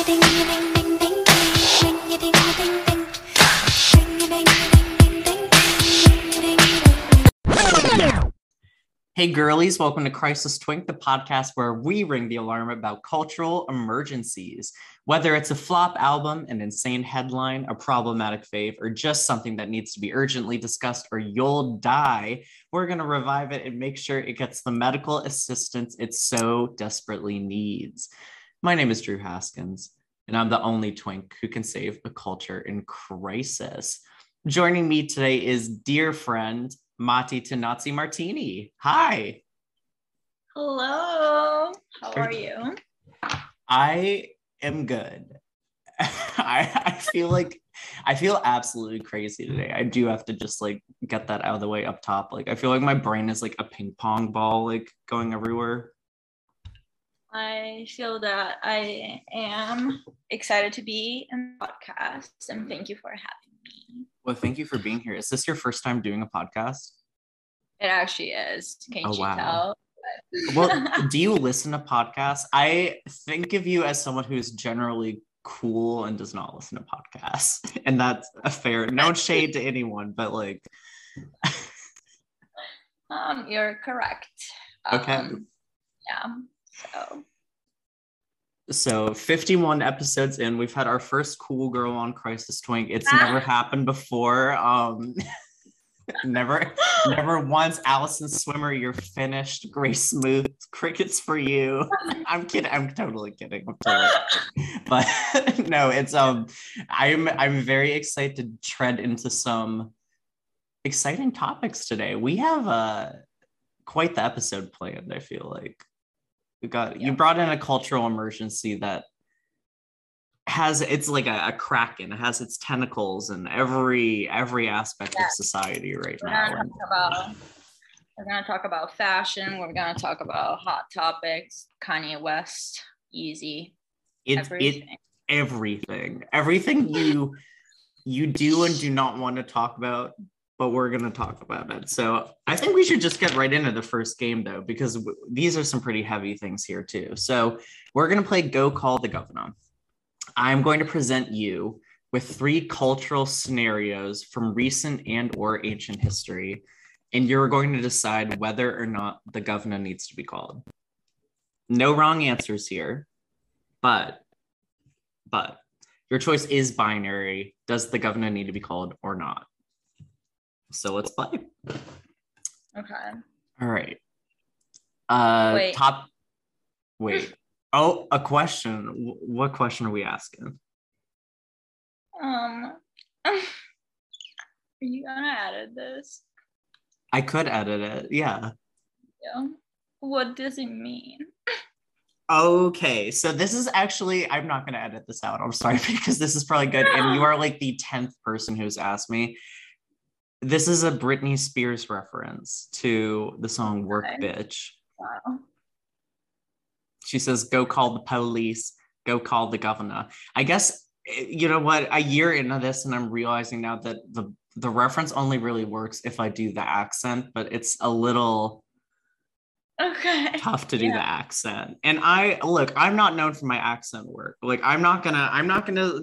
Hey girlies, welcome to Crisis Twink, the podcast where we ring the alarm about cultural emergencies. Whether it's a flop album, an insane headline, a problematic fave, or just something that needs to be urgently discussed or you'll die, we're going to revive it and make sure it gets the medical assistance it so desperately needs. My name is Drew Haskins, and I'm the only twink who can save a culture in crisis. Joining me today is dear friend Mati Tinazzi Martini. Hi. Hello. How are you? I am good. I, I feel like I feel absolutely crazy today. I do have to just like get that out of the way up top. Like I feel like my brain is like a ping pong ball, like going everywhere. I feel that I am excited to be in the podcast and thank you for having me. Well, thank you for being here. Is this your first time doing a podcast? It actually is. Can't oh, you wow. tell? well, do you listen to podcasts? I think of you as someone who is generally cool and does not listen to podcasts. And that's a fair no shade to anyone, but like um you're correct. Okay. Um, yeah. So so 51 episodes in, we've had our first cool girl on Crisis Twink. It's ah. never happened before. Um, never, never once. Allison Swimmer, you're finished. Grace Smooth, crickets for you. I'm kidding. I'm totally kidding. I'm totally kidding. But no, it's um, I'm I'm very excited to tread into some exciting topics today. We have uh quite the episode planned. I feel like we got yeah. you brought in a cultural emergency that has it's like a, a kraken it has its tentacles in every every aspect yeah. of society right we're now gonna about, we're going to talk about fashion we're going to talk about hot topics kanye west Yeezy it's everything. it everything everything you you do and do not want to talk about but we're going to talk about it. So I think we should just get right into the first game, though, because w- these are some pretty heavy things here, too. So we're going to play Go Call the Governor. I'm going to present you with three cultural scenarios from recent and or ancient history and you're going to decide whether or not the governor needs to be called no wrong answers here but but your choice is binary does the governor need to be called or not so let's play. Okay. All right. Uh wait. top wait. oh, a question. What question are we asking? Um Are you gonna edit this? I could edit it, yeah. Yeah. What does it mean? Okay, so this is actually, I'm not going to edit this out. I'm sorry because this is probably good. And you are like the 10th person who's asked me this is a Britney Spears reference to the song Work okay. Bitch. Wow. She says, Go call the police, go call the governor. I guess, eh, you know what, a year into this, and I'm realizing now that the, the reference only really works if I do the accent, but it's a little okay tough to do yeah. the accent and i look i'm not known for my accent work like i'm not gonna i'm not gonna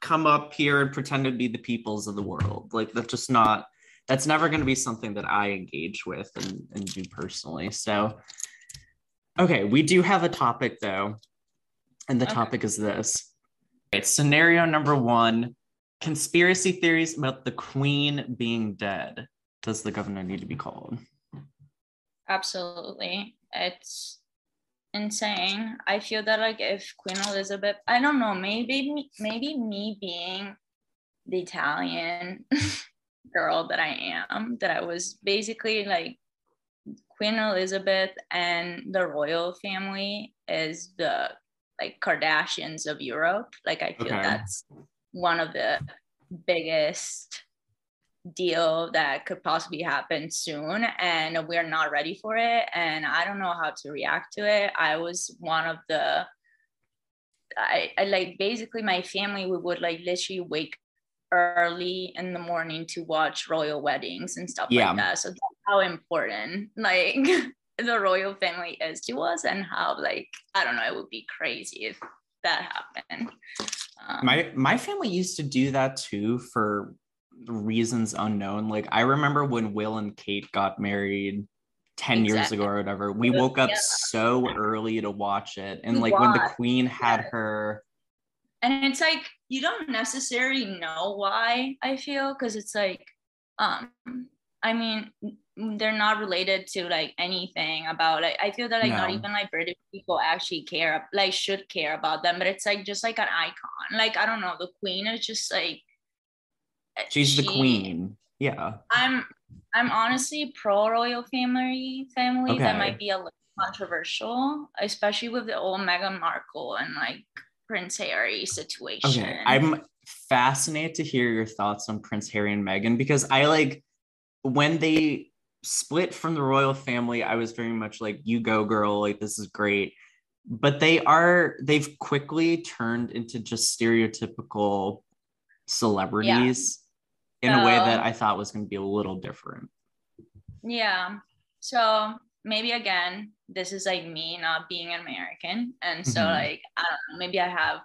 come up here and pretend to be the peoples of the world like that's just not that's never going to be something that I engage with and, and do personally. So, okay, we do have a topic though, and the okay. topic is this. Right, scenario number one conspiracy theories about the queen being dead. Does the governor need to be called? Absolutely. It's insane. I feel that like if Queen Elizabeth, I don't know, maybe maybe me being the Italian girl that I am, that I was basically like Queen Elizabeth and the royal family is the like Kardashians of Europe. Like I feel okay. that's one of the biggest deal that could possibly happen soon and we're not ready for it and I don't know how to react to it. I was one of the I, I like basically my family we would like literally wake early in the morning to watch royal weddings and stuff yeah. like that. So that's how important like the royal family is to us and how like I don't know, it would be crazy if that happened. Um, my my family used to do that too for reasons unknown. Like I remember when Will and Kate got married 10 exactly. years ago or whatever. We woke up yeah. so early to watch it. And like when the queen had yeah. her and it's like you don't necessarily know why I feel because it's like um I mean they're not related to like anything about like I feel that like no. not even like British people actually care like should care about them but it's like just like an icon. Like I don't know the queen is just like she's she, the queen. Yeah. I'm I'm honestly pro royal family. Family okay. that might be a little controversial especially with the old Meghan Markle and like Prince Harry situation. Okay, I'm fascinated to hear your thoughts on Prince Harry and Meghan because I like when they split from the royal family, I was very much like, you go, girl, like this is great. But they are, they've quickly turned into just stereotypical celebrities yeah. in so, a way that I thought was going to be a little different. Yeah. So maybe again, this is like me not being an American. And so, mm-hmm. like, I don't know, maybe I have,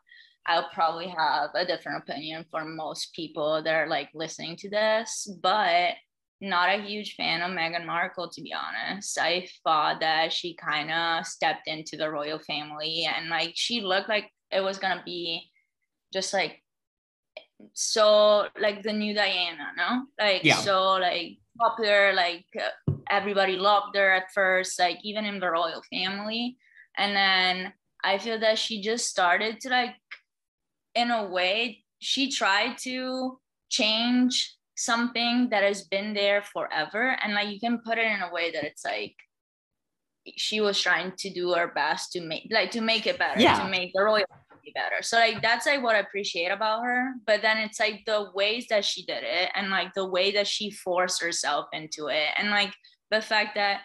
I'll probably have a different opinion for most people that are like listening to this, but not a huge fan of Meghan Markle, to be honest. I thought that she kind of stepped into the royal family and like she looked like it was gonna be just like so like the new Diana, no? Like yeah. so like popular, like uh, everybody loved her at first, like even in the royal family. And then I feel that she just started to like, in a way, she tried to change something that has been there forever. And like you can put it in a way that it's like she was trying to do her best to make like to make it better, yeah. to make the royal family better. So like that's like what I appreciate about her. But then it's like the ways that she did it and like the way that she forced herself into it. And like the fact that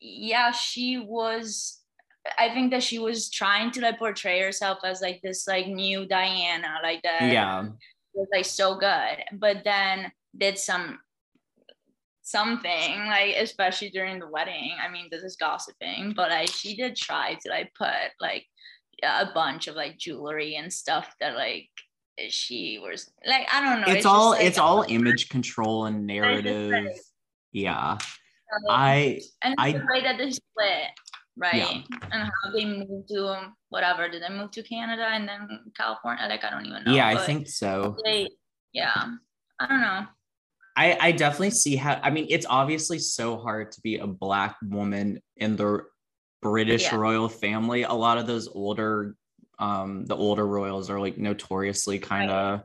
yeah she was i think that she was trying to like portray herself as like this like new diana like that yeah. was like so good but then did some something like especially during the wedding. I mean this is gossiping but like she did try to like put like a bunch of like jewelry and stuff that like she was like i don't know it's, it's all just, like, it's all image control and narrative. like, yeah um, I and I, the way that they split, right? Yeah. And how they moved to whatever. Did they move to Canada and then California? Like I don't even know. Yeah, I think so. They, yeah, I don't know. I, I definitely see how I mean it's obviously so hard to be a black woman in the British yeah. royal family. A lot of those older um the older royals are like notoriously kind of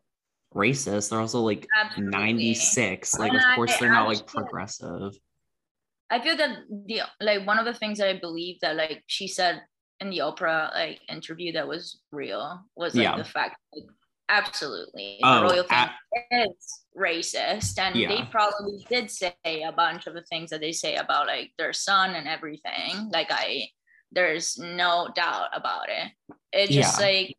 right. racist. They're also like Absolutely. 96. Like of course they're not like progressive. I feel that the like one of the things that I believe that like she said in the Oprah like interview that was real was like yeah. the fact like, absolutely oh, the royal family is racist and yeah. they probably did say a bunch of the things that they say about like their son and everything like i there's no doubt about it it just yeah. like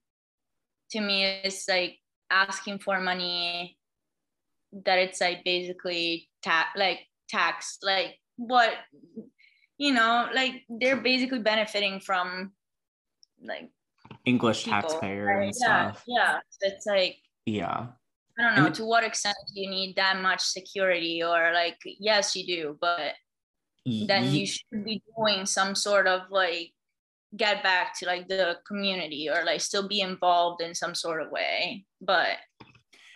to me it's like asking for money that it's like basically tax like tax like what you know like they're basically benefiting from like english people, taxpayer right? and yeah, stuff. yeah. It's like yeah. I don't know and to what extent do you need that much security or like yes you do but then you should be doing some sort of like get back to like the community or like still be involved in some sort of way but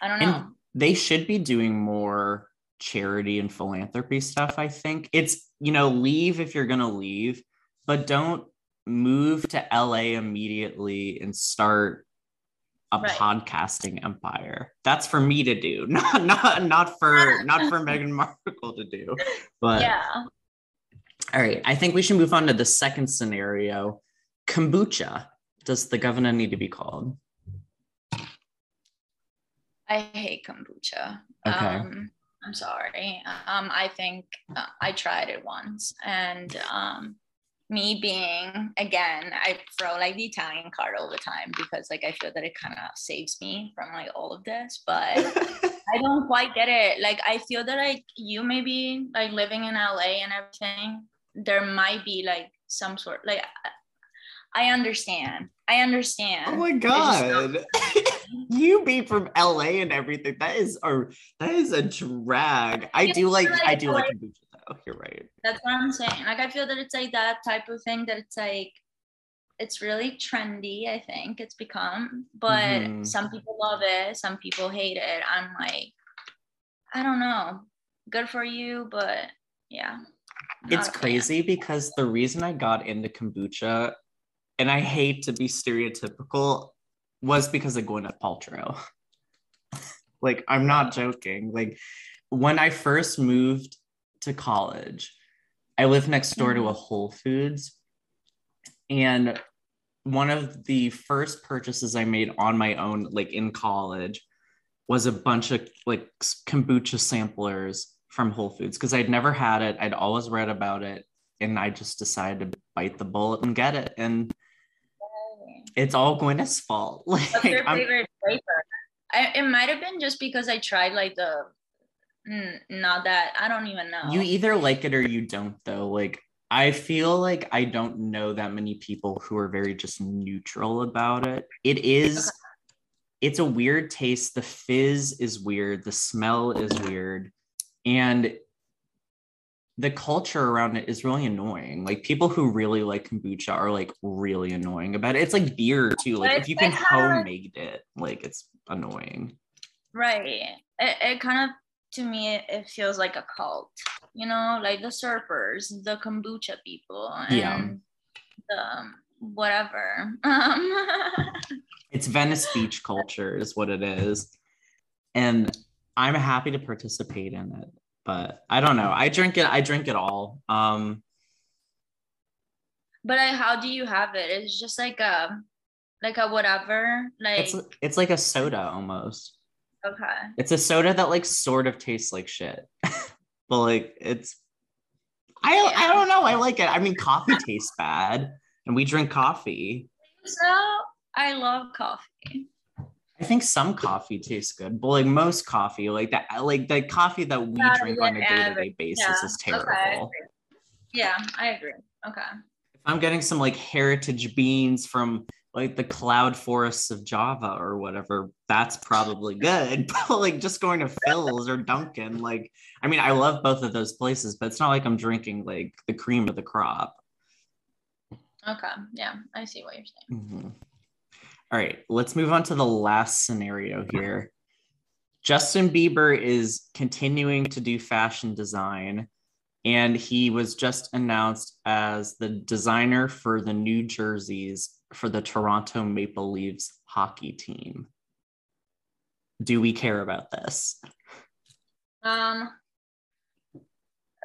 i don't know. and they should be doing more charity and philanthropy stuff, I think. It's, you know, leave if you're going to leave, but don't move to LA immediately and start a right. podcasting empire. That's for me to do, not not not for not for Meghan Markle to do. But yeah. All right, I think we should move on to the second scenario. Kombucha. Does the governor need to be called? I hate kombucha. Okay. Um, I'm sorry. Um, I think uh, I tried it once, and um, me being again, I throw like the Italian card all the time because like I feel that it kind of saves me from like all of this, but I don't quite get it. Like I feel that like you maybe like living in LA and everything, there might be like some sort like I understand. I understand. Oh my god. you be from LA and everything. That is a that is a drag. I do like I do like kombucha though. You're right. That's what I'm saying. Like I feel that it's like that type of thing that it's like it's really trendy, I think it's become. But mm-hmm. some people love it, some people hate it. I'm like, I don't know. Good for you, but yeah. It's crazy because the reason I got into kombucha, and I hate to be stereotypical, was because of Gwyneth Paltrow. like, I'm not joking. Like, when I first moved to college, I lived next door mm-hmm. to a Whole Foods. And one of the first purchases I made on my own, like in college, was a bunch of like kombucha samplers from Whole Foods because I'd never had it. I'd always read about it. And I just decided to bite the bullet and get it. And it's all Gwyneth's fault. Like, What's your favorite flavor? I, it might have been just because I tried like the mm, not that I don't even know. You either like it or you don't though. Like I feel like I don't know that many people who are very just neutral about it. It is okay. it's a weird taste. The fizz is weird, the smell is weird, and the culture around it is really annoying. Like people who really like kombucha are like really annoying about it. It's like beer too. Like if you can homemade it, like it's annoying. Right. It, it kind of to me it feels like a cult. You know, like the surfers, the kombucha people, and yeah. the whatever. Um, it's Venice Beach culture, is what it is, and I'm happy to participate in it but I don't know. I drink it. I drink it all. Um, but I, how do you have it? It's just like a, like a whatever. Like it's it's like a soda almost. Okay. It's a soda that like sort of tastes like shit, but like it's. I yeah. I don't know. I like it. I mean, coffee tastes bad, and we drink coffee. So I love coffee. I think some coffee tastes good, but like most coffee, like that, like the coffee that we yeah, drink on a day to day basis yeah. is terrible. Okay, I yeah, I agree. Okay. If I'm getting some like heritage beans from like the cloud forests of Java or whatever, that's probably good. But like just going to Philz or Dunkin', like I mean, I love both of those places, but it's not like I'm drinking like the cream of the crop. Okay. Yeah, I see what you're saying. Mm-hmm. All right, let's move on to the last scenario here. Justin Bieber is continuing to do fashion design, and he was just announced as the designer for the new jerseys for the Toronto Maple Leafs hockey team. Do we care about this? Um,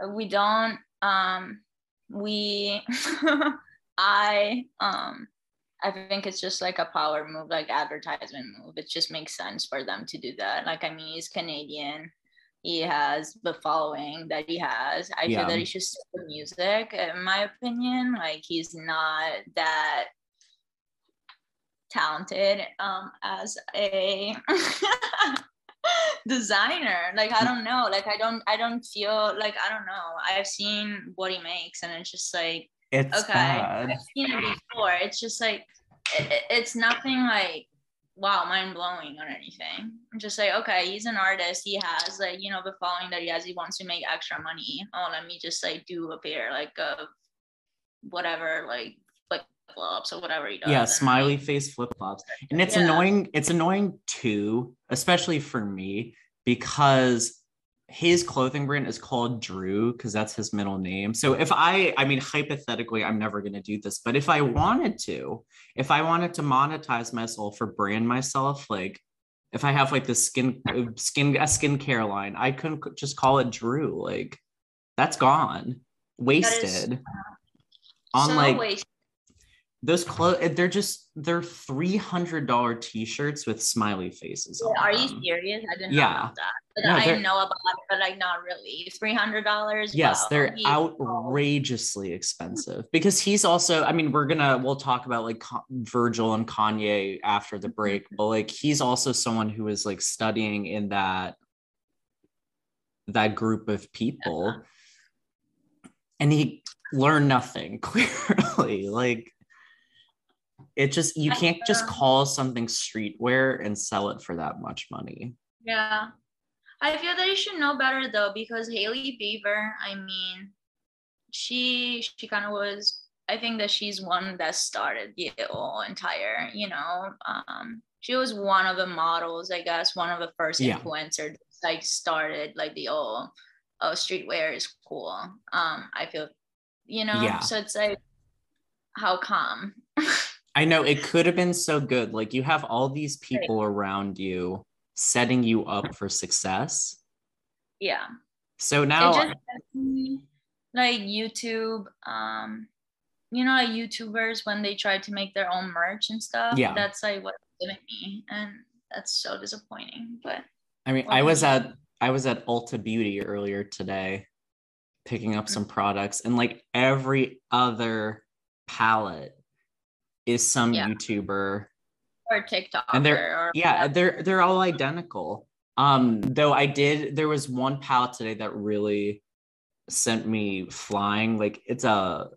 we don't. Um, we, I, um, I think it's just like a power move, like advertisement move. It just makes sense for them to do that. Like, I mean, he's Canadian. He has the following that he has. I yeah. feel that he should stick music, in my opinion. Like, he's not that talented um, as a designer. Like, I don't know. Like, I don't, I don't feel like, I don't know. I've seen what he makes, and it's just like, it's okay. Bad. I've seen it before. It's just like it, it's nothing like wow mind blowing or anything. I'm just like okay, he's an artist. He has like you know the following that he has. He wants to make extra money. Oh, let me just like do a pair like of whatever like flip flops or whatever he does. Yeah, smiley face flip flops, and it's yeah. annoying. It's annoying too, especially for me because his clothing brand is called Drew because that's his middle name. So if I, I mean, hypothetically, I'm never going to do this, but if I wanted to, if I wanted to monetize myself or brand myself, like if I have like the skin, uh, skin, a skincare line, I couldn't just call it Drew. Like that's gone, wasted. That on so like wasted those clothes they're just they're $300 t-shirts with smiley faces are them. you serious i didn't yeah. know about that but no, i know about it but like not really $300 yes wow. they're outrageously expensive because he's also i mean we're gonna we'll talk about like virgil and kanye after the break mm-hmm. but like he's also someone who is like studying in that that group of people yeah. and he learned nothing clearly like It just you can't just call something streetwear and sell it for that much money. Yeah. I feel that you should know better though, because Hailey Bieber, I mean, she she kind of was I think that she's one that started the whole entire, you know, um, she was one of the models, I guess, one of the first Yeah. influencers like started like the old oh streetwear is cool. Um, I feel you know, Yeah. so it's like how come? I know it could have been so good. Like you have all these people around you setting you up for success. yeah. So now just like YouTube, um, you know, like YouTubers when they try to make their own merch and stuff. Yeah. That's like what giving me, and that's so disappointing. But I mean, I was at I was at Ulta Beauty earlier today, picking up Mm-hmm. some products, and like every other palette is some Yeah. YouTuber, or TikTok, And they're- or yeah, they're they're all identical. Um, though I did, there was one palette today that really sent me flying. Like it's a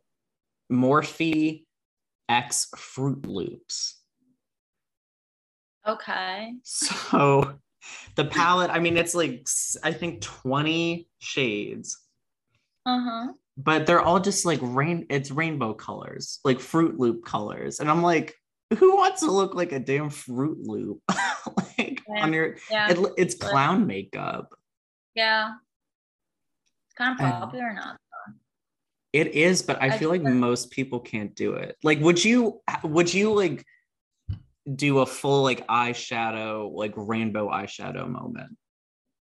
Morphe X Froot Loops. okay, So the palette, I mean, it's like I think 20 shades, uh huh. But they're all just like rain, it's rainbow colors, like Fruit Loop colors. And I'm like, who wants to look like a damn Fruit Loop? like Yeah. on your Yeah, it, it's clown makeup. yeah. It's kind of popular now. It is, but I I feel like feel- most people can't do it. Like, would you would you like do a full like eyeshadow, like rainbow eyeshadow moment?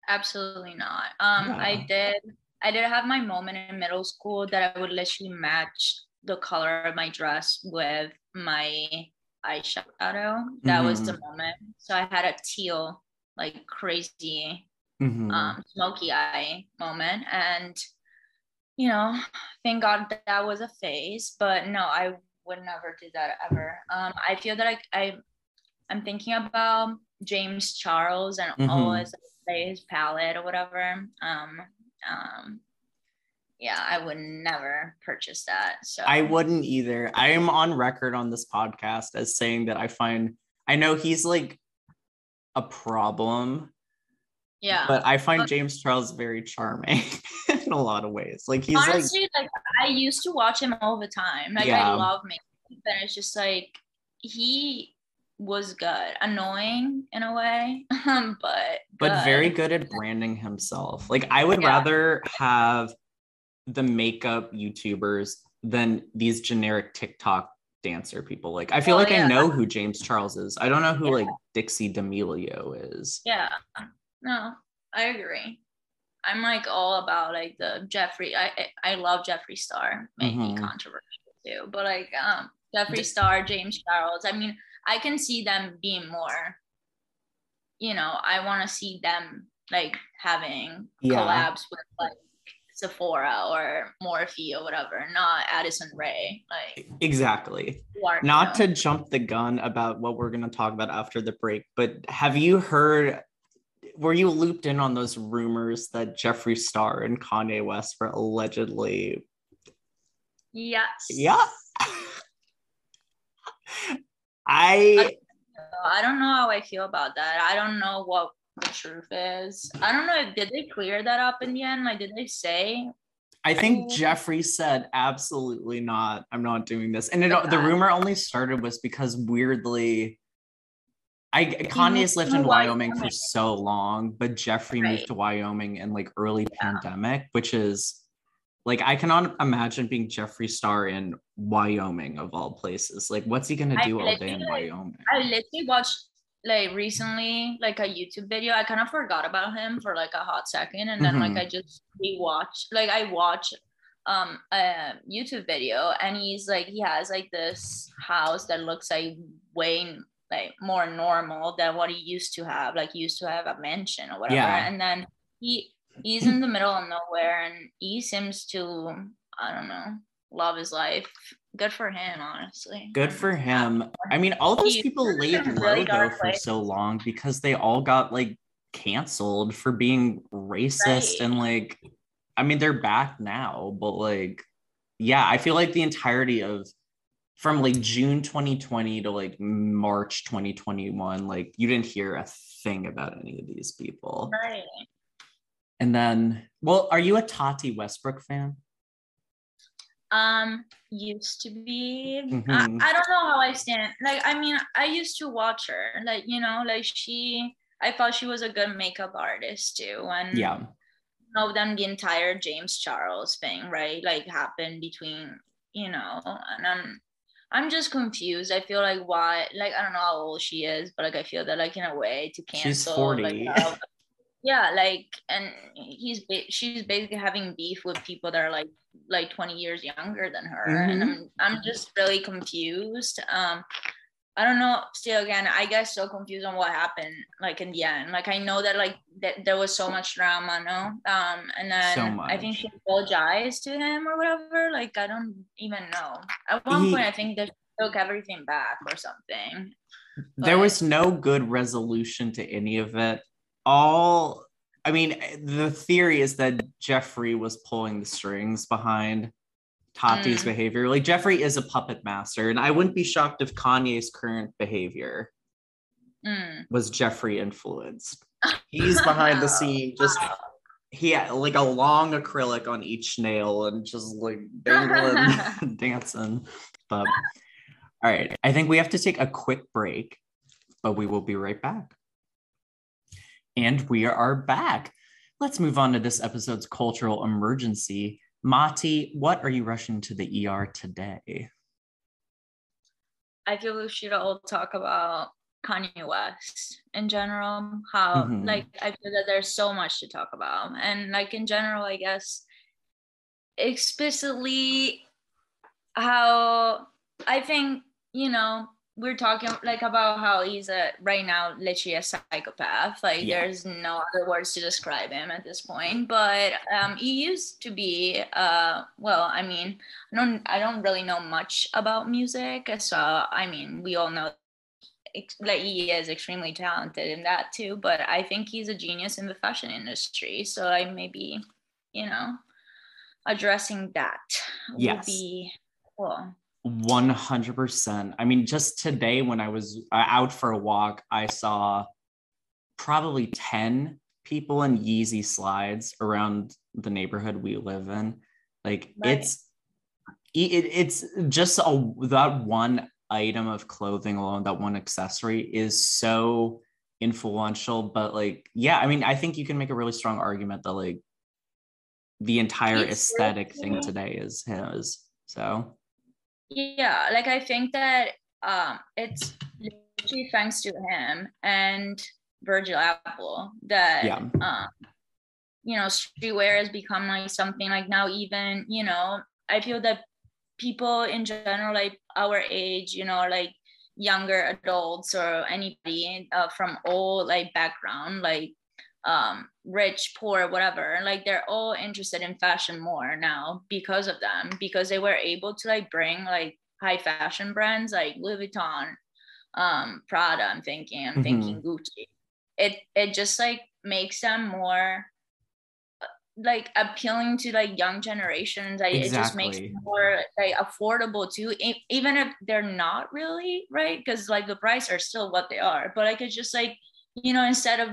Absolutely not. Um, Yeah. I did. I did have my moment in middle school that I would literally match the color of my dress with my eyeshadow. That was the moment. So I had a teal, like crazy, Mhm. um, smoky eye moment, and you know, thank God that that was a phase. But no, I would never do that ever. Um, I feel that I, I I'm thinking about James Charles and all Mhm. his his palette or whatever. Um, um, yeah, I would never purchase that. So I wouldn't either. I am on record on this podcast as saying that I find I know he's like a problem, yeah. but I find James Charles very charming in a lot of ways. Like he's like Honestly, like, I used to watch him all the time. Like Yeah. I love me, but it's just like he was good, annoying in a way, um, but but very good at branding himself. Like I would Yeah. rather have the makeup YouTubers than these generic TikTok dancer people. Like I feel Oh, like yeah. I know who James Charles is. I don't know who Yeah. like Dixie D'Amelio is. Yeah, no, I agree. I'm like all about like the Jeffree. I I love Jeffree Star. Maybe Mhm. controversial too, but like um Jeffree Star, James Charles. I mean, I can see them being more. You know, I want to see them like having Yeah. collabs with like Sephora or Morphe or whatever, not Addison Rae. Like Exactly. are Not you? to jump the gun about what we're going to talk about after the break, but have you heard were you looped in on those rumors that Jeffree Star and Kanye West were allegedly Yes. Yeah. I I don't know how I feel about that. I don't know what the truth is. I don't know if did they clear that up in the end? Like, did they say? I think. Jeffree said absolutely not. I'm not doing this. And it, the rumor only started was because weirdly I Kanye's lived in to Wyoming for so long, but Jeffree moved to Wyoming in like early Yeah. pandemic, which is like I cannot imagine being Jeffree Star in Wyoming of all places. Like what's he gonna I do all day in Wyoming? I literally watched like recently like a YouTube video. I kind of forgot about him for like a hot second, and then Mhm. like I just rewatched. Like I watched um a YouTube video, and he's like he has like this house that looks like way like more normal than what he used to have. Like he used to have a mansion or whatever, Yeah. and then he he's in the middle of nowhere, and he seems to I don't know love his life. Good for him, honestly. Good for him. I mean, all those He- people laid in low really though for place. so long because they all got like canceled for being racist Right. and like I mean they're back now, but like yeah, I feel like the entirety of from like June 2020 to like March 2021, like you didn't hear a thing about any of these people. Right. And then, well, are you a Tati Westbrook fan? Um, used to be. Mhm. I, I don't know how I stand. Like, I mean, I used to watch her. Like, you know, like she. I thought she was a good makeup artist too, and Yeah. you know, then the entire James Charles thing, right? Like happened between, you know, and I'm I'm just confused. I feel like why like I don't know how old she is, but like I feel that like in a way to cancel She's 40. like yeah, like and he's she's basically having beef with people that are like like 20 years younger than her. And I'm I'm just really confused. Um I don't know. Still, again, I get so confused on what happened, like in the end. Like I know that like that there was so much drama, no, um, and then So I think she apologized to him or whatever. Like I don't even know. At one He- point, I think they took everything back or something. there But- was no good resolution to any of it. All, I mean, the theory is that Jeffree was pulling the strings behind Tati's Mm. behavior. Like, Jeffree is a puppet master, and I wouldn't be shocked if Kanye's current behavior Mm. was Jeffree influenced. He's behind the scene, just he had like a long acrylic on each nail and just like dangling, dancing. But all right, I think we have to take a quick break, but we will be right back. And we are back. Let's move on to this episode's cultural emergency. Mati, what are you rushing to the ER today? I feel we should all talk about Kanye West in general. How Mhm. like I feel that there's so much to talk about, and like in general, I guess explicitly how I think you know we're talking like about how he's a right now literally a psychopath. Like Yeah. there's no other words to describe him at this point. But um, he used to be uh well, I mean, I don't I don't really know much about music, so I mean we all know like he is extremely talented in that too. But I think he's a genius in the fashion industry. So I maybe you know addressing that Yes. would be cool. 100%. I mean, just today when I was uh, out for a walk, I saw probably 10 people in Yeezy slides around the neighborhood we live in. Like Right. it's it, it's just a that one item of clothing alone, that one accessory is so influential. But like, yeah, I mean, I think you can make a really strong argument that like the entire It's aesthetic thing today is his. So yeah like i think that um it's literally thanks to him and virgil abloh that Yeah. um you know streetwear has become like something like now even you know i feel that people in general like our age you know like younger adults or anybody uh, from all like background like um rich poor whatever like they're all interested in fashion more now because of them because they were able to like bring like high fashion brands like louis vuitton um prada i'm thinking i'm Mhm. thinking gucci it it just like makes them more uh, like appealing to like young generations like it just makes Exactly. more like affordable too even if they're not really right because like the price are still what they are but like it's just like you know instead of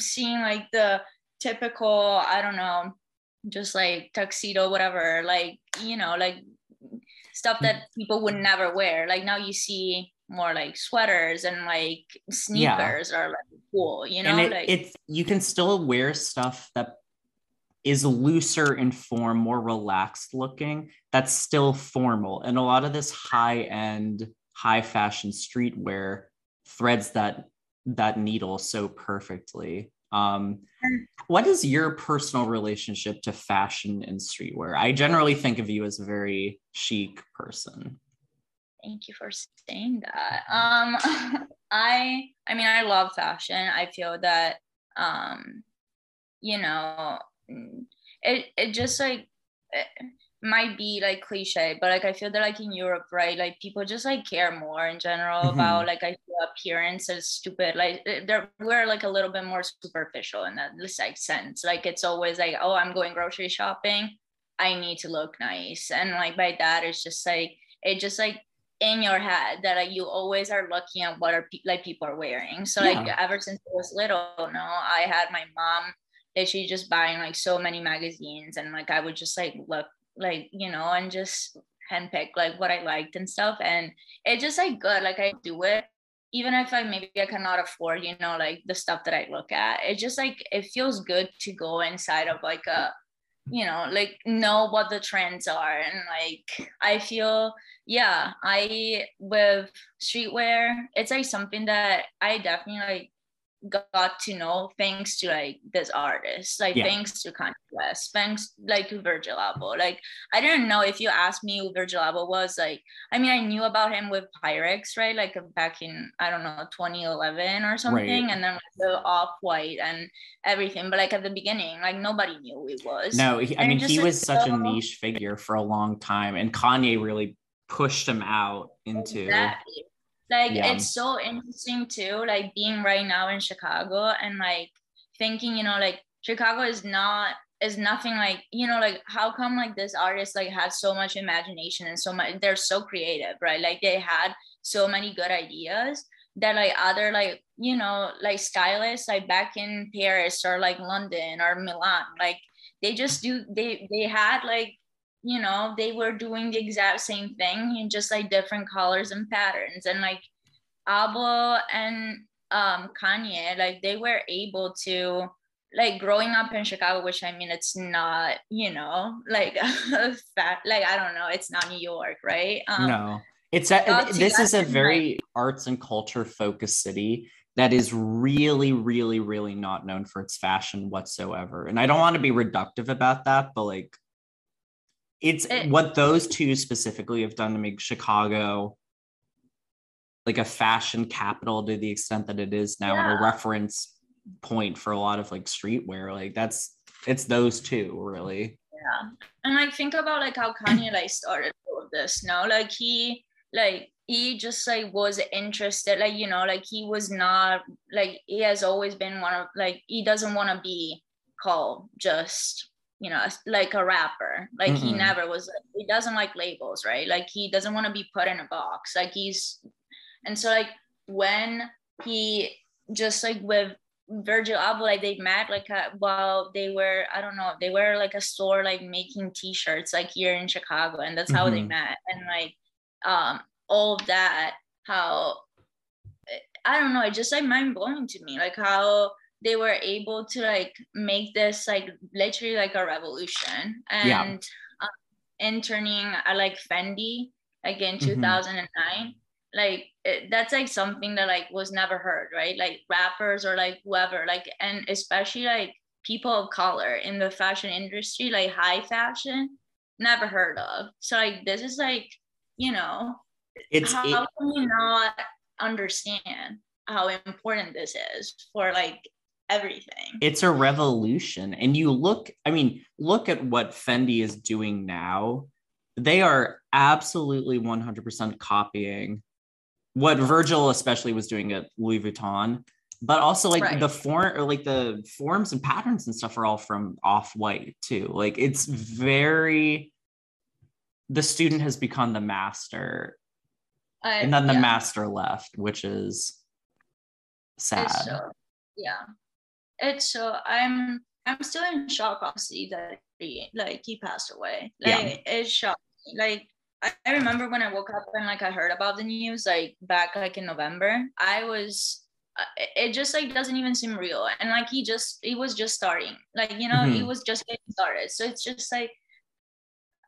seeing like the typical i don't know just like tuxedo whatever like you know like stuff that hmm. people would never wear. Like now you see more like sweaters and like sneakers are like cool you know and it, like it's you can still wear stuff that is looser in form more relaxed looking that's still formal. And a lot of this high end high fashion streetwear threads that that needle so perfectly um what is your personal relationship to fashion and streetwear i generally think of you as a very chic person Thank you for saying that. Um, I, I mean, I love fashion. I feel that, um, you know, it, it just like it might be like cliche, but like I feel that like in Europe, right, like people just like care more in general Mhm. about like I feel appearance is stupid. Like they're we're like a little bit more superficial in that like sense. Like it's always like, oh, I'm going grocery shopping. I need to look nice, and like by that, it's just like it just like in your head that like you always are looking at what are pe- like people are wearing. So like ever since I was little, no, I had my mom literally just buying like so many magazines and like I would just like look like you know and just handpick like what I liked and stuff. And it's just like good like I do it. Even if I maybe I cannot afford you know like the stuff that I look at it just like it feels good to go inside of like a you know like know what the trends are. And like I feel yeah I with streetwear it's like something that I definitely like got to know thanks to like this artist, like Yeah. thanks to Kanye West, thanks like to Virgil Abloh. Like I didn't know if you asked me who Virgil Abloh was. Like I mean, I knew about him with Pyrex, right? Like uh, back in I don't know 2011 or something, Right. and then the Off White and everything. But like at the beginning, like nobody knew who he was. No, he, I mean, just he like was such a niche figure for a long time, and Kanye really pushed him out into. Exactly. Like Yeah. it's so interesting too, like being right now in Chicago and like thinking, you know, like Chicago is not is nothing like, you know, like how come like this artist like had so much imagination and so much they're so creative, right? Like they had so many good ideas that like other like, you know, like stylists like back in Paris or like London or Milan, like they just do they they had like you know they were doing the exact same thing in just like different colors and patterns. And like Abloh and um Kanye like they were able to like growing up in Chicago which I mean it's not you know like a fat like I don't know it's not New York right? Um no, it's a, this is a very arts and culture focused city that is really, really, really not known for its fashion whatsoever. And I don't want to be reductive about that, but like, it's It- what those two specifically have done to make Chicago like a fashion capital to the extent that it is now and a reference point for a lot of like streetwear. Like that's it's those two really. yeah and like think about like how kanye like started all of this no like he like he just like was interested like you know like he was not like he has always been one of like he doesn't want to be called just you know like a rapper like he Mhm. never was he doesn't like labels right like he doesn't want to be put in a box like he's and so like when he just like with Virgil Abloh, like they met like uh, while they were I don't know they were like a store like making T-shirts like here in Chicago and that's how they Mhm. met and like um all of that how I don't know it just like mind blowing to me like how they were able to like make this like literally like a revolution and Yeah. um, interning at like Fendi like in Mhm. 2009 like it, that's like something that like was never heard right like rappers or like whoever like and especially like people of color in the fashion industry like high fashion never heard of so like this is like you know It's how it, can you not understand how important this is for like everything. It's a revolution. And you look i mean look at what fendi is doing now. They are absolutely 100% copying what virgil especially was doing at louis vuitton. But also like Right. the form or like the forms and patterns and stuff are all from off white too. Like it's very the student has become the master. I- and then the yeah. master left which is sad. yeah. It's so I'm I'm still in shock obviously that he like he passed away. Yeah. Like it's shocking. Like I, I remember when I woke up and like I heard about the news like back like in November. I was uh, it- just like doesn't even seem real and like he just he was just starting like you know he Mhm. was just getting started so it's just like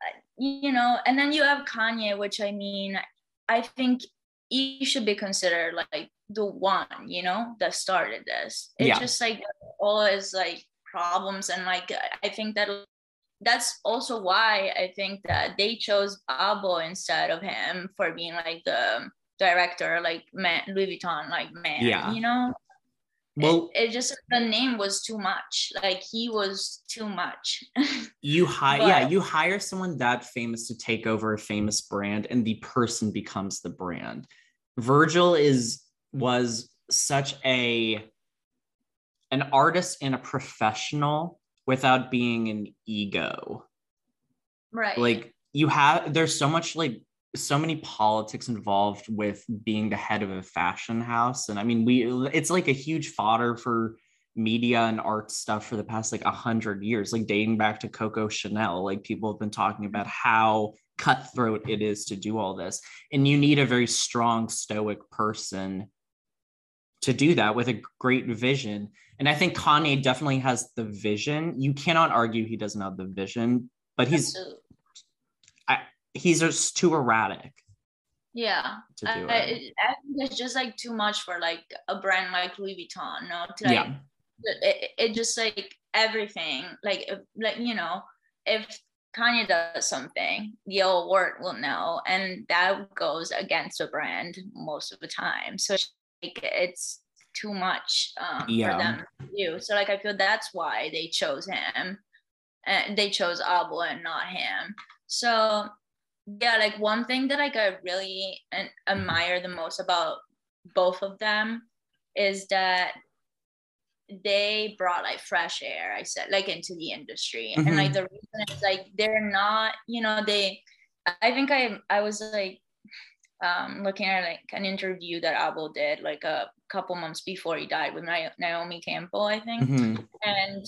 uh, you know and then you have kanye which i mean i think he should be considered like the one you know that started this it's Yeah. just like all his like problems and like i think that that's also why i think that they chose abloh instead of him for being like the director like man, louis vuitton like man Yeah. you know? Well it, it just the name was too much. Like he was too much. You hire yeah you hire someone that famous to take over a famous brand and the person becomes the brand. Virgil is was such a an artist and a professional without being an ego. Right. Like you have there's so much like so many politics involved with being the head of a fashion house. And i mean we it's like a huge fodder for media and art stuff for the past like a hundred years like dating back to coco chanel. Like people have been talking about how cutthroat it is to do all this. And you need a very strong stoic person to do that with a great vision and i think kanye definitely has the vision you cannot argue he doesn't have the vision but he's I, he's just too erratic yeah to do I. I think it's just like too much for like a brand like louis vuitton no to like, yeah it, it just like everything like if, like you know if Kanye does something, the whole world will know, and that goes against the brand most of the time. So like it's too much um, yeah. for them to do. So like I feel that's why they chose him, and they chose Abloh and not him. So yeah, like one thing that like I really admire the most about both of them is that they brought like fresh air i said like into the industry mm-hmm. and like the reason is like they're not you know they i think i i was like um looking at like an interview that abloh did like a couple months before he died with naomi campbell i think. Mm-hmm. and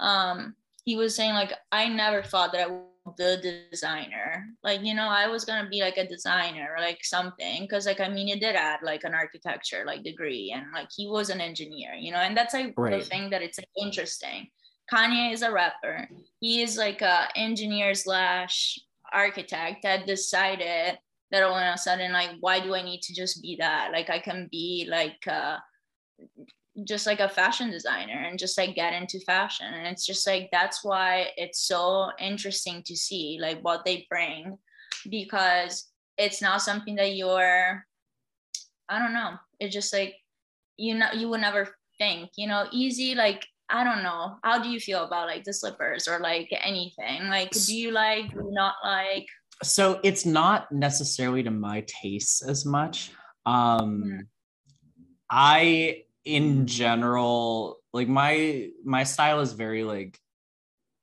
um he was saying like i never thought that i the designer. Like you know i was gonna be like a designer or like something. Because like i mean he did add like an architecture like degree. And like he was an engineer you know? And that's like right. the thing that it's like, interesting. Kanye is a rapper. He is like a engineer slash architect that decided that all of a sudden like why do i need to just be that? Like i can be like uh just like a fashion designer and just like get into fashion. And it's just like that's why it's so interesting to see like what they bring because it's not something that you're i don't know. It's just like you know you would never think you know Yeezy like i don't know. How do you feel about like the slippers or like anything? Like do you like do not like so it's not necessarily to my taste as much um mm. i in general, like my my style is very like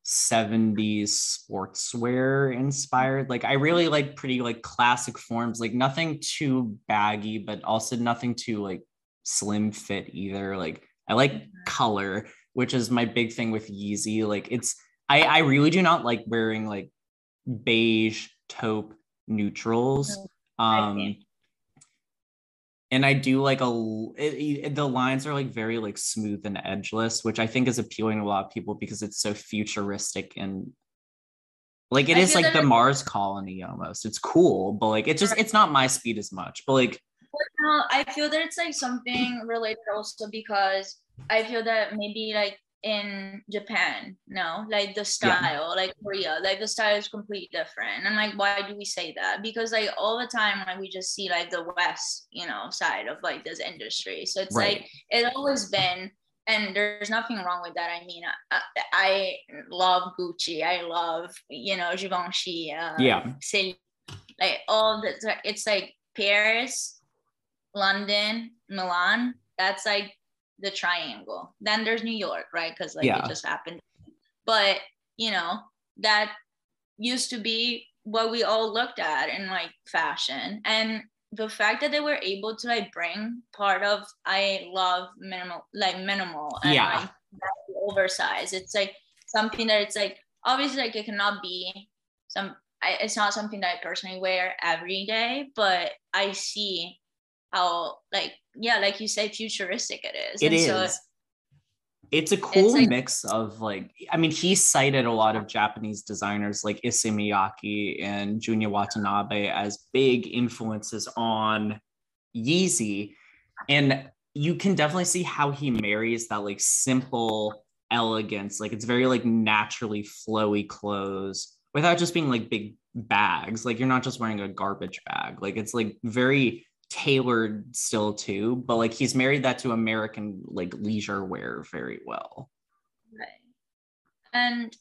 70s sportswear inspired. Like I really like pretty like classic forms, like nothing too baggy, but also nothing too like slim fit either. Like I like mm-hmm. color, which is my big thing with Yeezy. Like it's I I really do not like wearing like beige taupe neutrals. Oh, um and I do like a it, it, the lines are like very like smooth and edgeless, which I think is appealing to a lot of people because it's so futuristic and like it I is like the Mars colony almost. It's cool, but like it's just it's not my speed as much. But like I feel that it's like something related also because I feel that maybe like in Japan, no, like the style, yeah. like Korea, like the style is completely different. And like, why do we say that? Because like all the time, like we just see like the West, you know, side of like this industry. So it's right. like it's always been, and there's nothing wrong with that. I mean, I, I love Gucci. I love, you know, Givenchy. Uh, yeah. Celine, like all the, it's like Paris, London, Milan. That's like the triangle. Then there's New York, right? Because like yeah. it just happened. But you know, that used to be what we all looked at in like fashion. And the fact that they were able to like bring part of I love minimal like minimal and yeah. like oversized. It's like something that it's like obviously like it cannot be some I, it's not something that I personally wear every day, but I see how like yeah, like you say, futuristic it is. It is. So it's a cool it's like, mix of like i mean he cited a lot of japanese designers like issey miyake and junya watanabe as big influences on yeezy and you can definitely see how he marries that like simple elegance like it's very like naturally flowy clothes without just being like big bags like you're not just wearing a garbage bag like it's like very tailored still too, but like he's married that to American like leisure wear very well. Right. And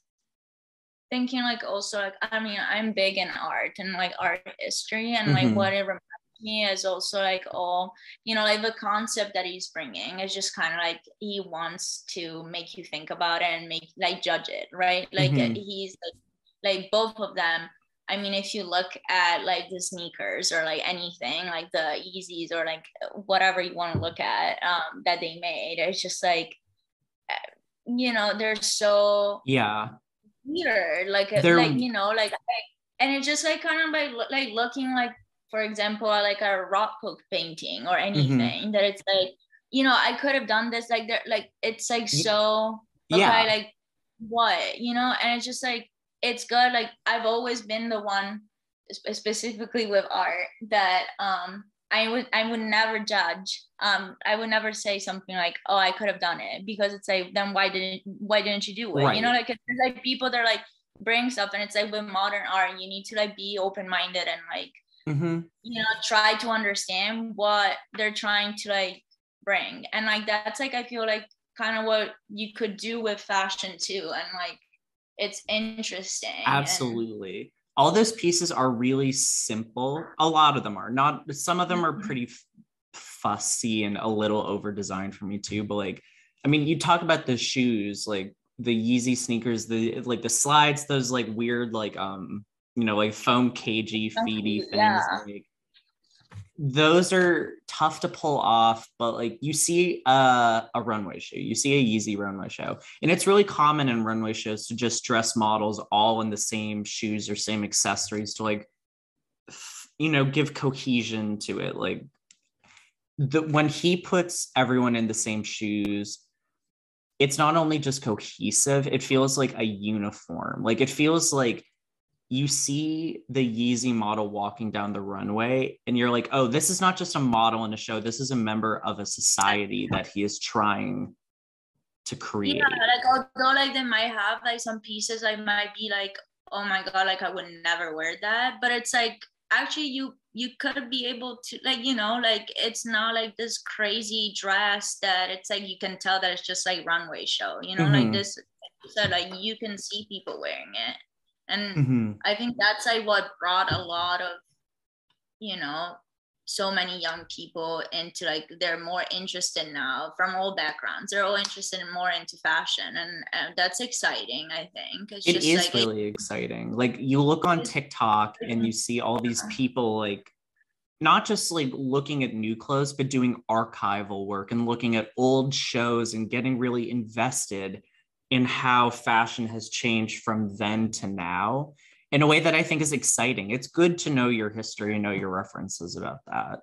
thinking like also like I mean I'm big in art and like art history and like mm-hmm. what it reminds me is also like all you know like the concept that he's bringing is just kind of like he wants to make you think about it and make like judge it right like mm-hmm. he's like, like both of them I mean, if you look at like the sneakers or like anything, like the Yeezys or like whatever you want to look at um, that they made, it's just like, eh, you know, they're so yeah weird. Like, they're, like you know, like, and it's just like kind of like like looking like, for example, like a Rothko painting or mm-hmm. anything mm-hmm. that it's like, you know, I could have done this. Like, they're like, it's like so. Okay, yeah. like what you know, and it's just like it's good. Like I've always been the one, specifically with art, that um I would I would never judge. Um, I would never say something like, "Oh, I could have done it," because it's like, then why didn't why didn't you do it? Right. You know, like it's like people that are like bring stuff, and it's like with modern art, you need to like be open minded and like mm-hmm. you know try to understand what they're trying to like bring, and like that's like I feel like kind of what you could do with fashion too, and like it's interesting. Absolutely. And- all those pieces are really simple. A lot of them are not, some of them are mm-hmm. pretty f- fussy and a little over designed for me too. But like, I mean, you talk about the shoes, like the Yeezy sneakers, the like the slides, those like weird, like, um, you know, like foam cagey, feety things. Yeah. Like, those are tough to pull off but like you see a, a runway show you see a yeezy runway show and it's really common in runway shows to just dress models all in the same shoes or same accessories to like you know give cohesion to it like the when he puts everyone in the same shoes it's not only just cohesive it feels like a uniform like it feels like you see the Yeezy model walking down the runway, and you're like, oh, this is not just a model in a show. This is a member of a society that he is trying to create. Yeah, like although like they might have like some pieces, I might be like, oh my god, like I would never wear that. But it's like actually you you could be able to like you know like it's not like this crazy dress that it's like you can tell that it's just like runway show you know mm-hmm. like this so like you can see people wearing it and mm-hmm. i think that's like what brought a lot of you know so many young people into like they're more interested now from all backgrounds. They're all interested in more into fashion and, and that's exciting i think. It's it just is like, really it, exciting. Like you look on tiktok and you see all these people like not just like looking at new clothes but doing archival work and looking at old shows and getting really invested in how fashion has changed from then to now in a way that I think is exciting. It's good to know your history and know your references about that.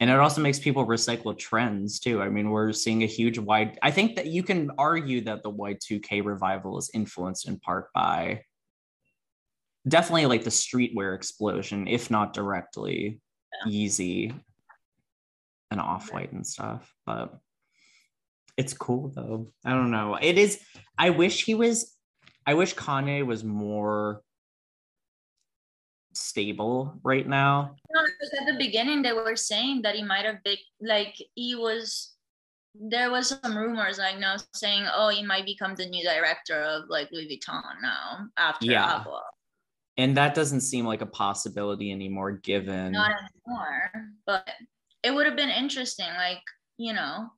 And it also makes people recycle trends too. I mean, we're seeing a huge wide, I think that you can argue that the Y2K revival is influenced in part by definitely like the streetwear explosion, if not directly yeah. Yeezy and Off White and stuff. But it's cool though. I don't know. It is. I wish he was. I wish Kanye was more stable right now. No, because at the beginning they were saying that he might have been like he was. There was some rumors like now saying, oh, he might become the new director of like Louis Vuitton now after yeah. Abloh. And that doesn't seem like a possibility anymore, given not anymore. But it would have been interesting, like you know,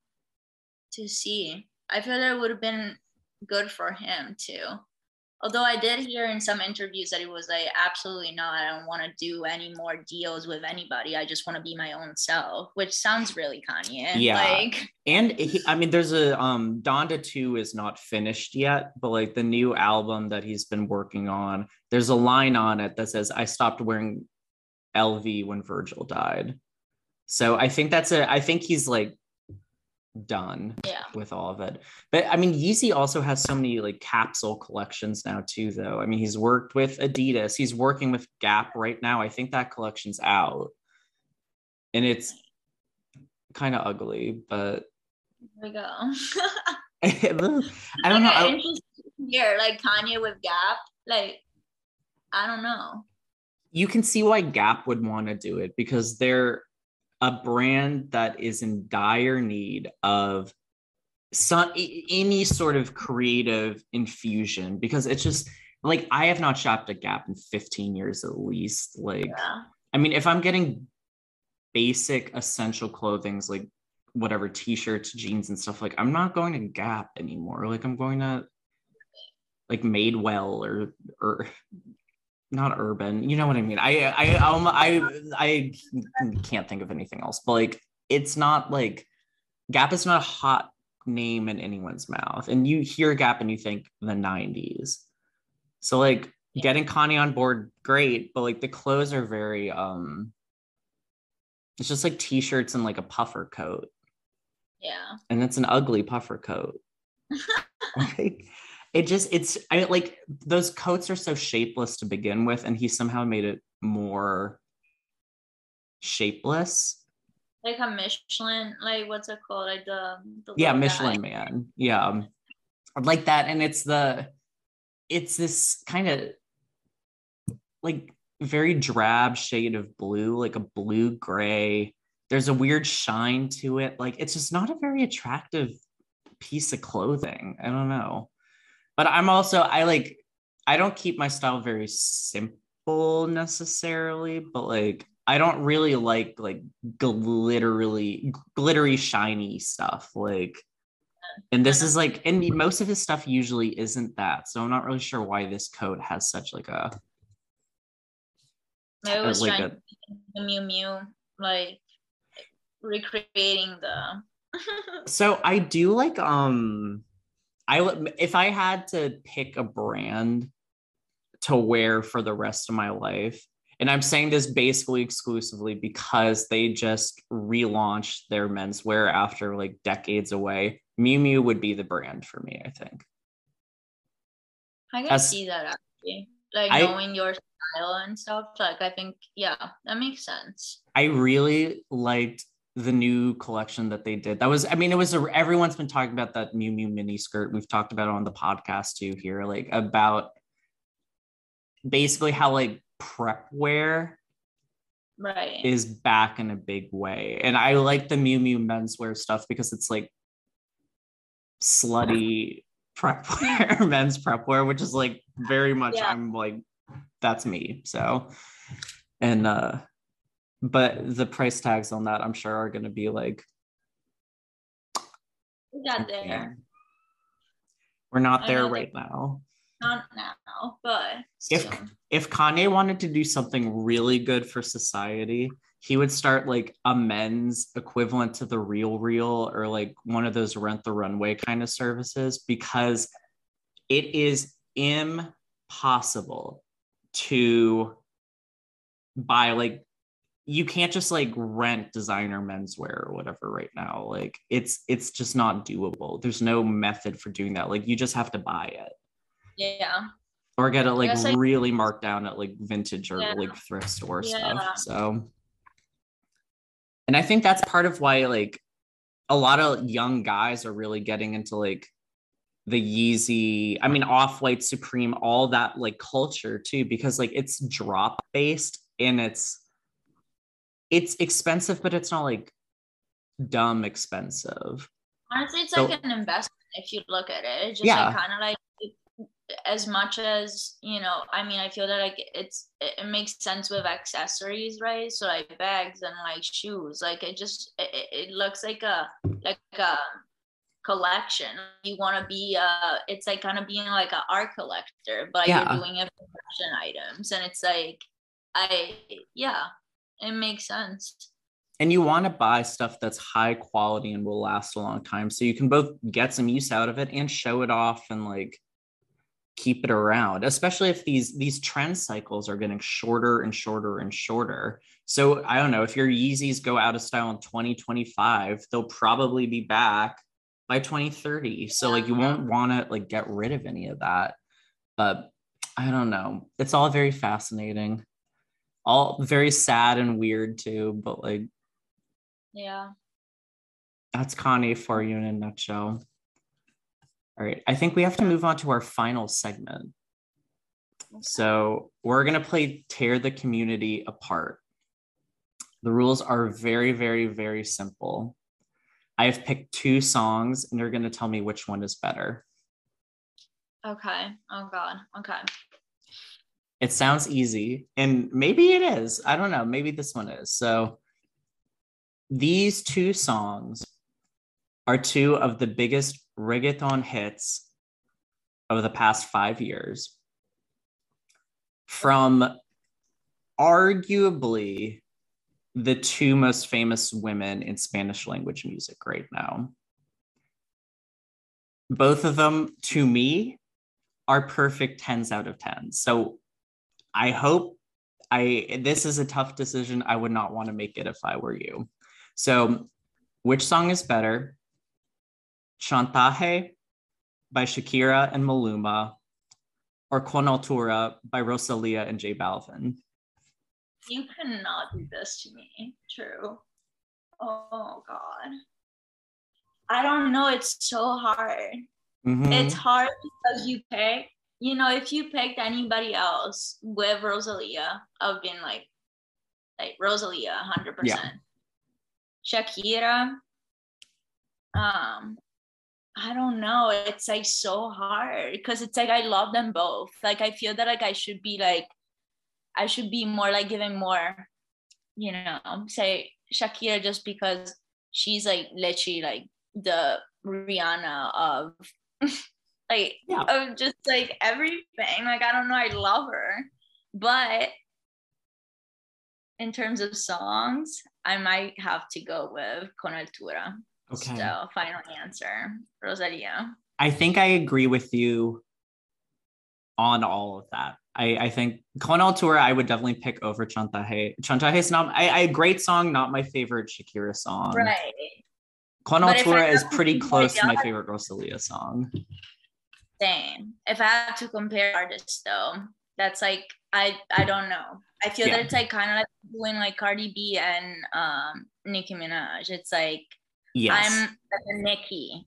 to see. I feel that it would have been good for him too. Although I did hear in some interviews that he was like, absolutely not. I don't want to do any more deals with anybody. I just want to be my own self, which sounds really Kanye. Yeah. Like, and he, I mean, there's a um Donda 2 is not finished yet, but like the new album that he's been working on, there's a line on it that says, I stopped wearing LV when Virgil died. So I think that's a I think he's like done yeah. with all of it. But I mean, Yeezy also has so many like capsule collections now too, though. I mean, he's worked with Adidas, he's working with Gap right now. I think that collection's out, and it's kind of ugly, but there we go. I don't know. Here, like Kanye with Gap, like I don't know. You can see why Gap would want to do it because they're a brand that is in dire need of some any sort of creative infusion because it's just like I have not shopped at Gap in 15 years at least. Like, yeah. I mean, if I'm getting basic essential clothings like whatever t-shirts, jeans, and stuff, like I'm not going to Gap anymore. Like I'm going to like Madewell or or not urban. You know what I mean? I I um I I can't think of anything else, but like it's not like Gap is not a hot name in anyone's mouth. And you hear Gap and you think the 90s. So like getting Kanye on board, great, but like the clothes are very um it's just like t-shirts and like a puffer coat. Yeah. And it's an ugly puffer coat. like, it just it's I like those coats are so shapeless to begin with, and he somehow made it more shapeless. Like a Michelin, like what's it called? Like the, the yeah, Michelin guy. Man. Yeah. um, Like that. And it's the it's this kind of like very drab shade of blue, like a blue gray. There's a weird shine to it. Like it's just not a very attractive piece of clothing. I don't know. But I'm also I like I don't keep my style very simple necessarily, but like I don't really like like glittery glittery shiny stuff like and this is like and most of his stuff usually isn't that. So I'm not really sure why this coat has such like a i was like trying a- to Miu Miu, like recreating the. So I do like um I would if I had to pick a brand to wear for the rest of my life, and I'm saying this basically exclusively because they just relaunched their menswear after like decades away. Miu Miu would be the brand for me, I think. I can As- see that actually, like I- knowing your style and stuff. Like I think, yeah, that makes sense. I really liked the new collection that they did. That was, I mean, it was a, everyone's been talking about that Miu Miu mini skirt. We've talked about it on the podcast too here, like about basically how like prep wear Right. is back in a big way. And I like the Miu Miu menswear stuff because it's like slutty prep wear, men's prep wear, which is like very much Yeah. I'm like, that's me. So and uh but the price tags on that I'm sure are gonna be like we got there. we're not there right now. Not now, but If soon. if Kanye wanted to do something really good for society, he would start like a men's equivalent to the real real or like one of those rent the runway kind of services because it is impossible to buy like you can't just like rent designer menswear or whatever right now like it's it's just not doable there's no method for doing that like you just have to buy it yeah, or get it like I- really marked down at like vintage or Yeah. like thrift store Yeah. stuff. So, and I think that's part of why like a lot of young guys are really getting into like the Yeezy, I mean, off white Supreme, all that like culture too, because like it's drop based and it's it's expensive, but it's not like dumb expensive. honestly, it's So- like an investment if you look at it. It's just Yeah. like kind of like as much as you know. I mean, I feel that like it's it, makes sense with accessories, right? So like bags and like shoes, like it just it, it- it looks like a like a collection. You want to be uh, it's like kind of being like an art collector, but Yeah. you're doing it for fashion items, and it's like I yeah, it makes sense. and you want to buy stuff that's high quality and will last a long time so you can both get some use out of it and show it off and like keep it around especially if these these trend cycles are getting shorter and shorter and shorter. So i don't know if your yeezys go out of style in 2025 they'll probably be back by 2030 so like you won't want to like get rid of any of that. But i don't know. It's all very fascinating all very sad and weird too but like Yeah. that's Kanye for you in a nutshell. All right, I think we have to move on to our final segment. So we're gonna play Tear the Community Apart. The rules are very, very, very simple. I have picked two songs, and you're gonna tell me which one is better. Okay. Oh God. Okay. It sounds easy, and maybe it is. I don't know. Maybe this one is. So these two songs are two of the biggest reggaeton hits of the past five years. from arguably the two most famous women in Spanish language music right now. Both of them, to me, are perfect 10s out of 10. So I hope I this is a tough decision. I would not want to make it if I were you. So, which song is better? Chantaje by Shakira and Maluma or Con Altura by Rosalia and J Balvin? You cannot do this to me. True. Oh God. I don't know. It's so hard. Mm-hmm. It's hard because you pick, you know, if you picked anybody else with Rosalia, I've been like, like Rosalia, 100%. Shakira, um, I don't know. It's like so hard because it's like I love them both. Like I feel that like I should be like I should be more like giving more, you know, say Shakira just because she's like literally like the Rihanna of like yeah. of just like everything. Like I don't know, I love her. But in terms of songs, I might have to go with Con Altura. Okay. So final answer, Rosalia. I think I agree with you on all of that. I, I think Con Altura I would definitely pick over Chantaje. Chantaje is not I, I great song, not my favorite Shakira song. Right. Con Altura is pretty close to my favorite Rosalia song. Same. If I have to compare artists though, that's like I I don't know. I feel yeah. that it's like kind of like doing like Cardi B and um Nicki Minaj. It's like yes. I'm like a Nicki,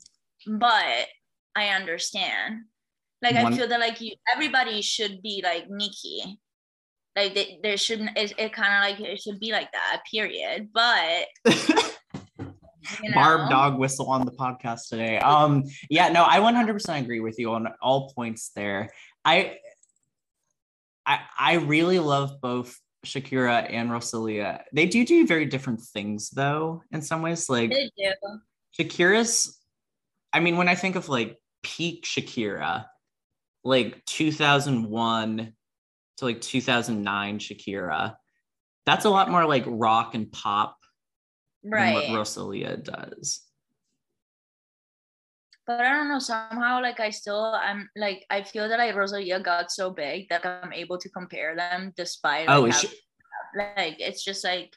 but I understand. Like One, I feel that like you everybody should be like Nicki. Like they, there shouldn't it, it kind of like it should be like that, period. But you know? Barb dog whistle on the podcast today. Um, yeah, no, I 100% agree with you on all points there. I, I, I really love both Shakira and Rosalia. They do do very different things though, in some ways. Like Shakira's, I mean, when I think of like peak Shakira, like 2001 to like 2009 Shakira, that's a lot more like rock and pop right. than what Rosalia does. But I don't know, somehow like I still I'm like I feel that like Rosalia got so big that I'm able to compare them despite oh, like, she, like it's just like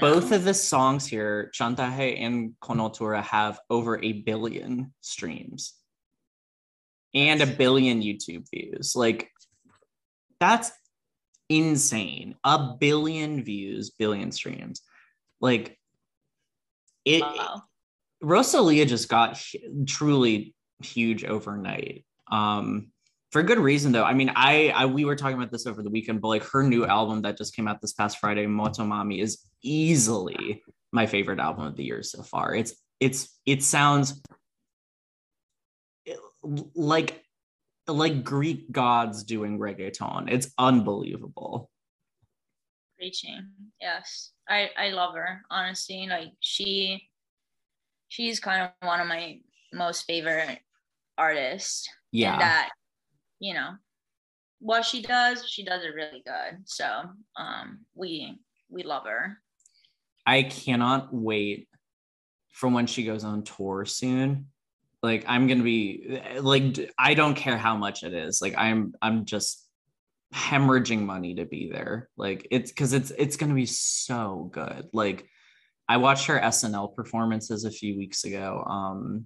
both know. of the songs here, Chantaje and Con Altura, have over a billion streams and a billion YouTube views. Like that's insane. A billion views, billion streams. Like it, wow. Rosalia just got truly huge overnight. Um, for good reason though. I mean, I, I we were talking about this over the weekend, but like her new album that just came out this past Friday, Motomami, is easily my favorite album of the year so far. It's it's it sounds like like Greek gods doing reggaeton. It's unbelievable. Preaching, yes. I I love her honestly. Like she, she's kind of one of my most favorite artists. Yeah. that, you know, what she does, she does it really good. So um, we we love her. I cannot wait for when she goes on tour soon like i'm gonna be like i don't care how much it is like i'm i'm just hemorrhaging money to be there. Like it's because it's it's gonna be so good. Like i watched her snl performances a few weeks ago um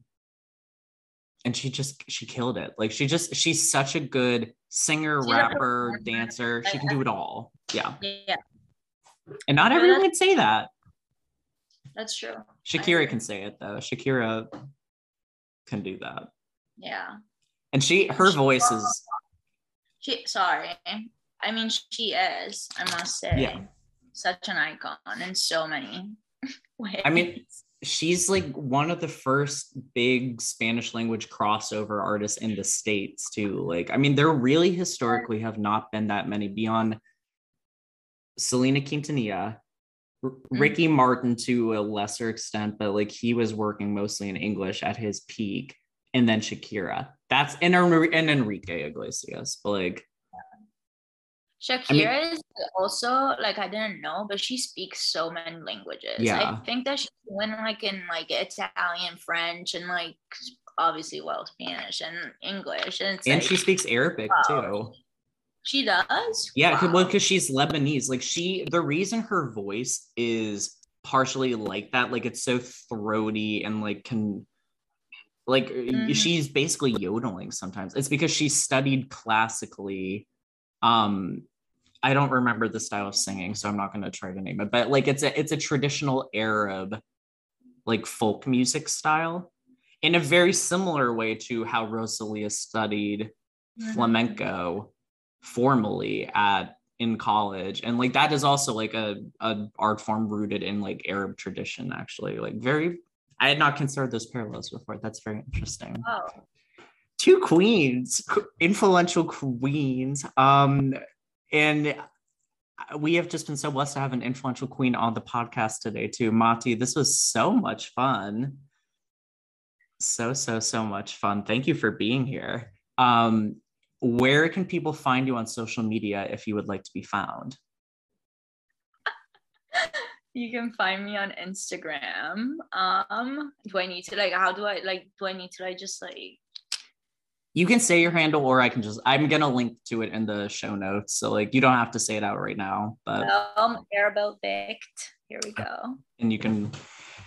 and she just she killed it. Like she just she's such a good singer she's rapper dancer. She can do it all. Yeah. Yeah. And not everyone can say that. That's true. Shakira can say it though. Shakira can do that. Yeah. And she her voice is she sorry. I mean she is, I must say. Yeah. Such an icon in so many ways. I mean she's like one of the first big Spanish language crossover artists in the States too. Like, I mean, there really historically have not been that many beyond Selena Quintanilla, Mm-hmm. Ricky Martin to a lesser extent, but like he was working mostly in English at his peak, and then Shakira. That's and, and Enrique Iglesias, but like Shakira I mean, is also like I didn't know, but she speaks so many languages. Yeah. I think that she's went like in like Italian, French, and like obviously well Spanish and English, and and like, she speaks Arabic wow. too. She does. Yeah, wow. well, because she's Lebanese. Like she, the reason her voice is partially like that, like it's so throaty and like can like mm-hmm. she's basically yodeling sometimes it's because she studied classically um I don't remember the style of singing, so I'm not going to try to name it. But like it's a it's a traditional Arab like folk music style in a very similar way to how Rosalia studied mm-hmm. flamenco formally at in college and like that is also like a, a art form rooted in like arab tradition actually like very i had not considered those parallels before. That's very interesting. Oh. two queens influential queens um and we have just been so blessed to have an influential queen on the podcast today too. Mati this was so much fun. So so so much fun. Thank you for being here. Um where can people find you on social media if you would like to be found you can find me on instagram um do i need to like how do i like do i need to like just like you can say your handle or I can just I'm gonna link to it in the show notes. So like you don't have to say it out right now. But um Arabelle Vict. Here we go. And you can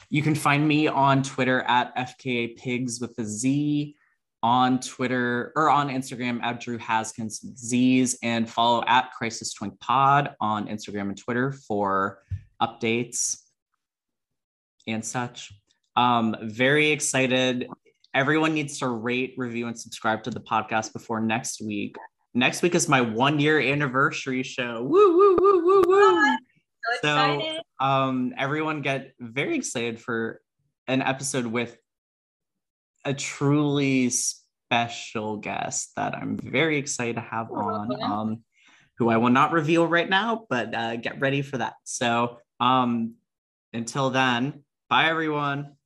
you can find me on Twitter at FKA Pigs with a Z, on Twitter or on Instagram at Drew Haskins Z's, and follow at Crisis Twink Pod on Instagram and Twitter for updates and such. Um, very excited everyone needs to rate, review, and subscribe to the podcast before next week. Next week is my one year anniversary show. Woo, woo, woo, woo, woo. So, so um, everyone get very excited for an episode with a truly special guest that I'm very excited to have on, um, who I will not reveal right now, but uh, get ready for that. So um, until then, bye everyone.